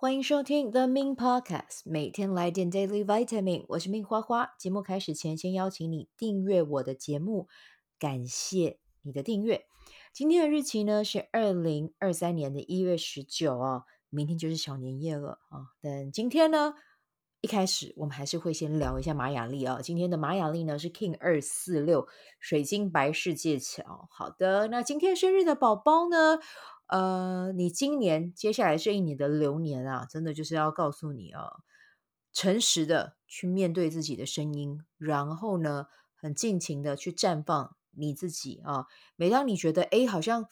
欢迎收听 The Min Podcast，每天来点 Daily Vitamin。我是 Min 花花。节目开始前，先邀请你订阅我的节目，感谢你的订阅。今天的日期呢是二零二三年的一月十九哦，明天就是小年夜了啊。但今天呢，一开始我们还是会先聊一下玛雅历啊。今天的玛雅历呢是 King 二四六水晶白世界桥。好的，那今天生日的宝宝呢？呃，你今年接下来这一年的流年啊，真的就是要告诉你啊，诚实的去面对自己的声音，然后呢，很尽情的去绽放你自己啊。每当你觉得哎，好像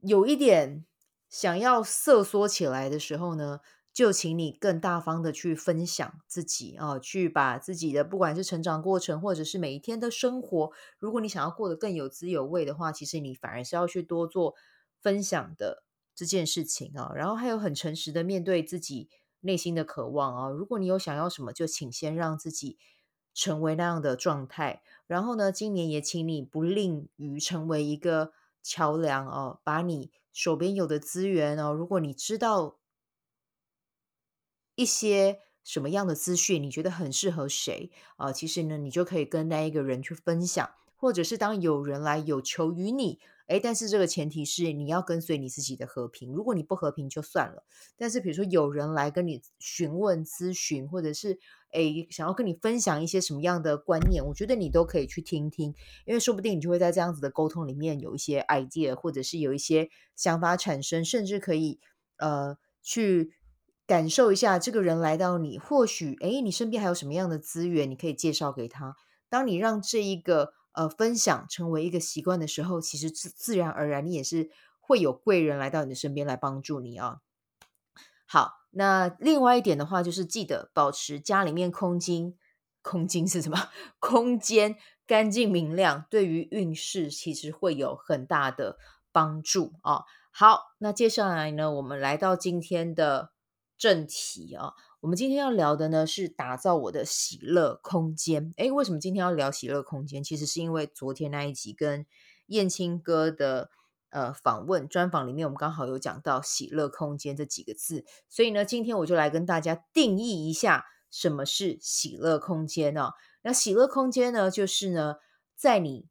有一点想要瑟缩起来的时候呢，就请你更大方的去分享自己啊，去把自己的不管是成长过程，或者是每一天的生活，如果你想要过得更有滋有味的话，其实你反而是要去多做分享的这件事情啊。然后还有很诚实的面对自己内心的渴望啊。如果你有想要什么，就请先让自己成为那样的状态。然后呢，今年也请你不吝于成为一个桥梁哦，把你手边有的资源哦，如果你知道。一些什么样的资讯你觉得很适合谁啊？其实呢，你就可以跟那一个人去分享，或者是当有人来有求于你，诶，但是这个前提是你要跟随你自己的和平。如果你不和平就算了，但是比如说有人来跟你询问咨询，或者是诶想要跟你分享一些什么样的观念，我觉得你都可以去听听，因为说不定你就会在这样子的沟通里面有一些 idea，或者是有一些想法产生，甚至可以呃去。感受一下这个人来到你，或许诶，你身边还有什么样的资源，你可以介绍给他。当你让这一个呃分享成为一个习惯的时候，其实自自然而然，你也是会有贵人来到你的身边来帮助你啊。好，那另外一点的话，就是记得保持家里面空间，空间是什么？空间干净明亮，对于运势其实会有很大的帮助啊。好，那接下来呢，我们来到今天的。正题啊，我们今天要聊的呢是打造我的喜乐空间。诶，为什么今天要聊喜乐空间？其实是因为昨天那一集跟燕青哥的呃访问专访里面，我们刚好有讲到喜乐空间这几个字，所以呢，今天我就来跟大家定义一下什么是喜乐空间啊。那喜乐空间呢，就是呢，在你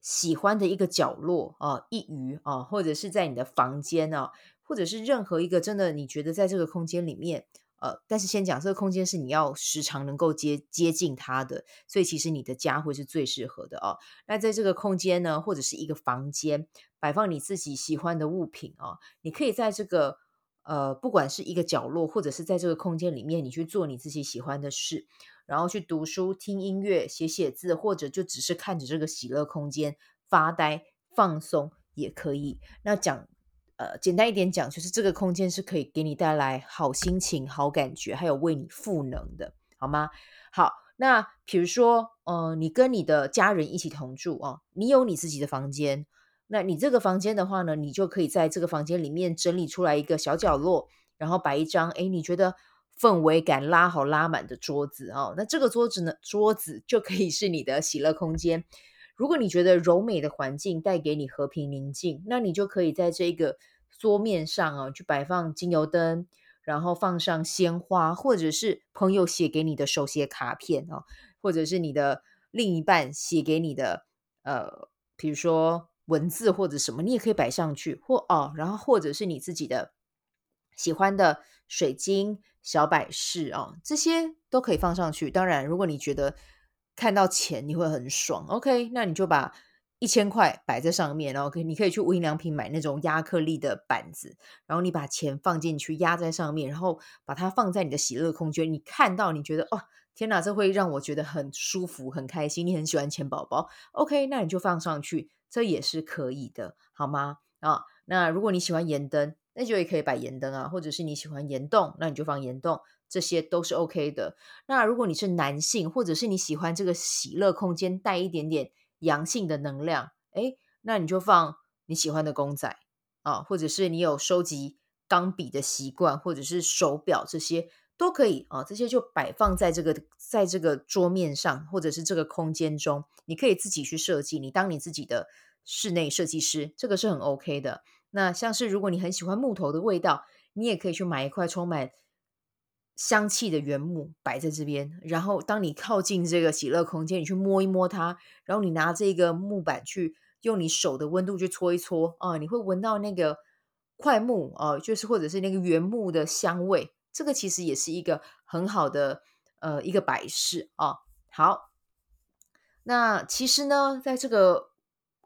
喜欢的一个角落啊，一隅啊，或者是在你的房间啊。或者是任何一个真的你觉得在这个空间里面，呃，但是先讲这个空间是你要时常能够接接近它的，所以其实你的家会是最适合的哦。那在这个空间呢，或者是一个房间，摆放你自己喜欢的物品哦，你可以在这个呃，不管是一个角落，或者是在这个空间里面，你去做你自己喜欢的事，然后去读书、听音乐、写写字，或者就只是看着这个喜乐空间发呆放松也可以。那讲。呃，简单一点讲，就是这个空间是可以给你带来好心情、好感觉，还有为你赋能的，好吗？好，那比如说，呃，你跟你的家人一起同住哦，你有你自己的房间，那你这个房间的话呢，你就可以在这个房间里面整理出来一个小角落，然后摆一张，诶，你觉得氛围感拉好拉满的桌子哦，那这个桌子呢，桌子就可以是你的喜乐空间。如果你觉得柔美的环境带给你和平宁静，那你就可以在这个桌面上啊，去摆放精油灯，然后放上鲜花，或者是朋友写给你的手写卡片啊，或者是你的另一半写给你的，呃，比如说文字或者什么，你也可以摆上去，或哦，然后或者是你自己的喜欢的水晶小摆饰啊，这些都可以放上去。当然，如果你觉得看到钱你会很爽，OK，那你就把一千块摆在上面，然后可你可以去无印良品买那种压克力的板子，然后你把钱放进去压在上面，然后把它放在你的喜乐空间。你看到你觉得哦，天哪，这会让我觉得很舒服、很开心。你很喜欢钱宝宝，OK，那你就放上去，这也是可以的，好吗？啊，那如果你喜欢盐灯，那就也可以摆盐灯啊，或者是你喜欢盐洞，那你就放盐洞。这些都是 OK 的。那如果你是男性，或者是你喜欢这个喜乐空间带一点点阳性的能量，诶，那你就放你喜欢的公仔啊，或者是你有收集钢笔的习惯，或者是手表，这些都可以啊。这些就摆放在这个在这个桌面上，或者是这个空间中，你可以自己去设计，你当你自己的室内设计师，这个是很 OK 的。那像是如果你很喜欢木头的味道。你也可以去买一块充满香气的原木摆在这边，然后当你靠近这个喜乐空间，你去摸一摸它，然后你拿这个木板去用你手的温度去搓一搓啊，你会闻到那个块木啊，就是或者是那个原木的香味，这个其实也是一个很好的呃一个摆饰啊。好，那其实呢，在这个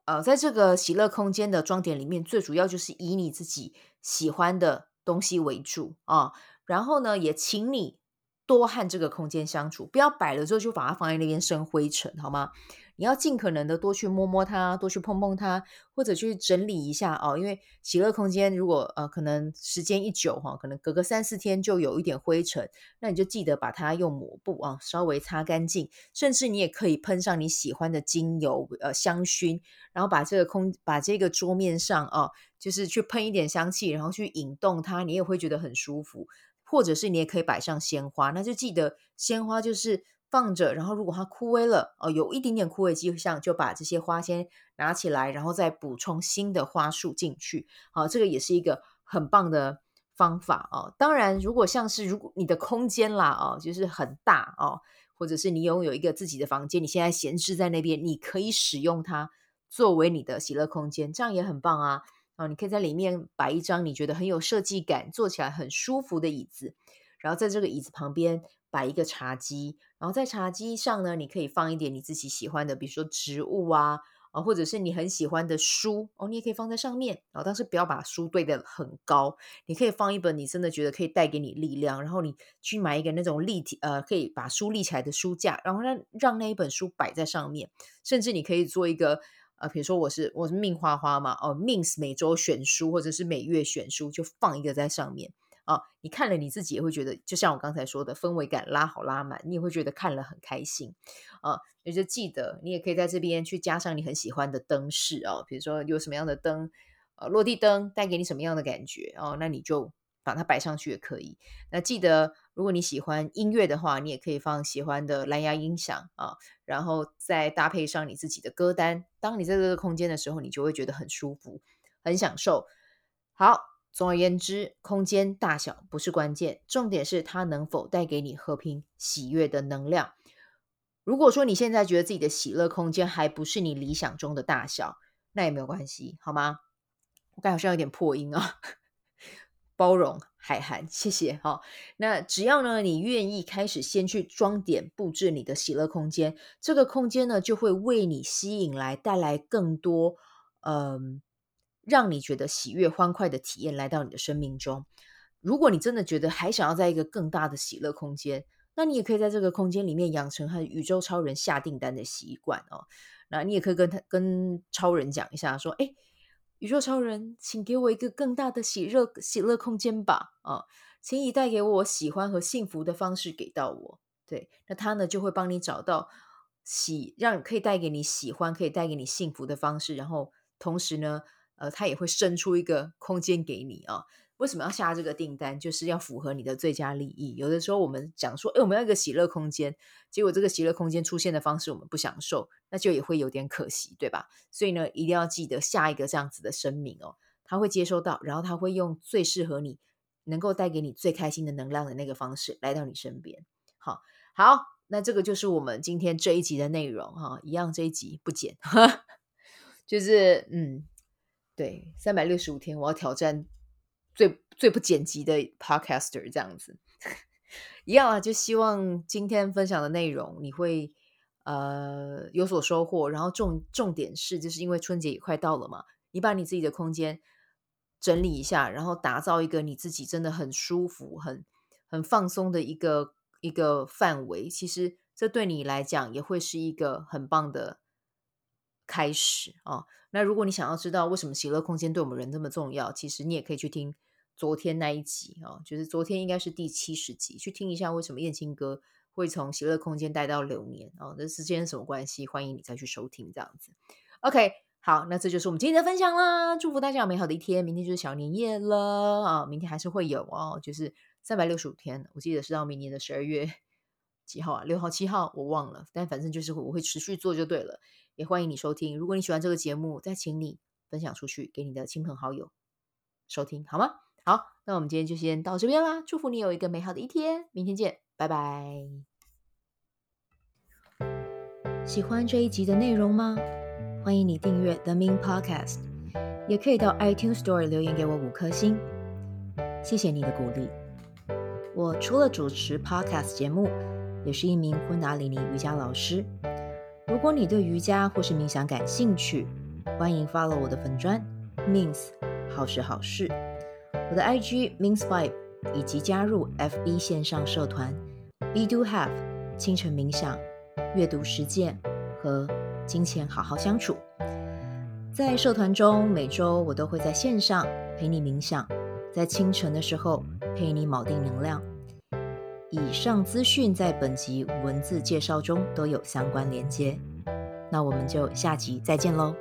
呃在这个喜乐空间的装点里面，最主要就是以你自己喜欢的东西为主啊。然后呢，也请你多和这个空间相处，不要摆了之后就把它放在那边生灰尘，好吗？你要尽可能的多去摸摸它，多去碰碰它，或者去整理一下哦。因为喜乐空间如果呃可能时间一久哈，可能隔个三四天就有一点灰尘，那你就记得把它用抹布啊稍微擦干净，甚至你也可以喷上你喜欢的精油呃香薰，然后把这个空把这个桌面上啊，就是去喷一点香气，然后去引动它，你也会觉得很舒服。或者是你也可以摆上鲜花，那就记得鲜花就是。放着，然后如果它枯萎了，哦，有一点点枯萎迹象，就把这些花先拿起来，然后再补充新的花束进去。好，这个也是一个很棒的方法哦。当然，如果像是如果你的空间啦，哦，就是很大哦，或者是你拥有一个自己的房间，你现在闲置在那边，你可以使用它作为你的喜乐空间，这样也很棒啊。哦，你可以在里面摆一张你觉得很有设计感、坐起来很舒服的椅子，然后在这个椅子旁边摆一个茶几。然后在茶几上呢，你可以放一点你自己喜欢的，比如说植物啊，啊，或者是你很喜欢的书哦，你也可以放在上面。然后但是不要把书堆得很高，你可以放一本你真的觉得可以带给你力量，然后你去买一个那种立体呃，可以把书立起来的书架，然后让让那一本书摆在上面。甚至你可以做一个呃，比如说我是我是命花花嘛，哦，Mins 每周选书或者是每月选书，就放一个在上面。啊，你看了你自己也会觉得，就像我刚才说的，氛围感拉好拉满，你也会觉得看了很开心啊。所以就记得，你也可以在这边去加上你很喜欢的灯饰啊，比如说有什么样的灯，呃，落地灯带给你什么样的感觉哦，那你就把它摆上去也可以。那记得，如果你喜欢音乐的话，你也可以放喜欢的蓝牙音响啊，然后再搭配上你自己的歌单。当你在这个空间的时候，你就会觉得很舒服，很享受。好。总而言之，空间大小不是关键，重点是它能否带给你和平、喜悦的能量。如果说你现在觉得自己的喜乐空间还不是你理想中的大小，那也没有关系，好吗？我感觉好像有点破音啊，包容海涵，谢谢。好，那只要呢，你愿意开始先去装点布置你的喜乐空间，这个空间呢，就会为你吸引来带来更多，嗯。让你觉得喜悦欢快的体验来到你的生命中。如果你真的觉得还想要在一个更大的喜乐空间，那你也可以在这个空间里面养成和宇宙超人下订单的习惯哦。那你也可以跟他跟超人讲一下，说：“哎，宇宙超人，请给我一个更大的喜乐喜乐空间吧！啊，请以带给我喜欢和幸福的方式给到我。”对，那他呢就会帮你找到喜，让可以带给你喜欢、可以带给你幸福的方式，然后同时呢。呃，他也会生出一个空间给你啊。为什么要下这个订单？就是要符合你的最佳利益。有的时候我们讲说，哎，我们要一个喜乐空间，结果这个喜乐空间出现的方式我们不享受，那就也会有点可惜，对吧？所以呢，一定要记得下一个这样子的声明哦，他会接收到，然后他会用最适合你、能够带给你最开心的能量的那个方式来到你身边。好，好，那这个就是我们今天这一集的内容哈。一样这一集不减，就是嗯。对，三百六十五天，我要挑战最最不剪辑的 podcaster 这样子，一样啊，就希望今天分享的内容你会呃有所收获。然后重重点是，就是因为春节也快到了嘛，你把你自己的空间整理一下，然后打造一个你自己真的很舒服、很很放松的一个一个范围。其实这对你来讲也会是一个很棒的开始啊。那如果你想要知道为什么喜乐空间对我们人这么重要，其实你也可以去听昨天那一集啊，就是昨天应该是第七十集，去听一下为什么燕青哥会从喜乐空间带到流年啊，这之间什么关系？欢迎你再去收听这样子。OK，好，那这就是我们今天的分享啦，祝福大家有美好的一天，明天就是小年夜了啊，明天还是会有哦，就是三百六十五天，我记得是到明年的十二月几号啊？六号、七号我忘了，但反正就是我会持续做就对了。也欢迎你收听。如果你喜欢这个节目，再请你分享出去，给你的亲朋好友收听，好吗好，那我们今天就先到这边啦。祝福你有一个美好的一天，明天见，拜拜。喜欢这一集的内容吗？欢迎你订阅 The Min Podcast，也可以到 iTunes Store 留言给我五颗星，谢谢你的鼓励。我除了主持 Podcast 节目，也是一名昆达里尼瑜伽老师。如果你对瑜伽或是冥想感兴趣，欢迎 follow 我的粉砖 Mins 好时好事，我的 IG Mins Vibe，以及加入 FB 线上社团 Be Do Have 清晨冥想、阅读实践和金钱好好相处。在社团中，每周我都会在线上陪你冥想，在清晨的时候陪你锚定能量。以上资讯在本集文字介绍中都有相关连接，那我们就下集再见喽。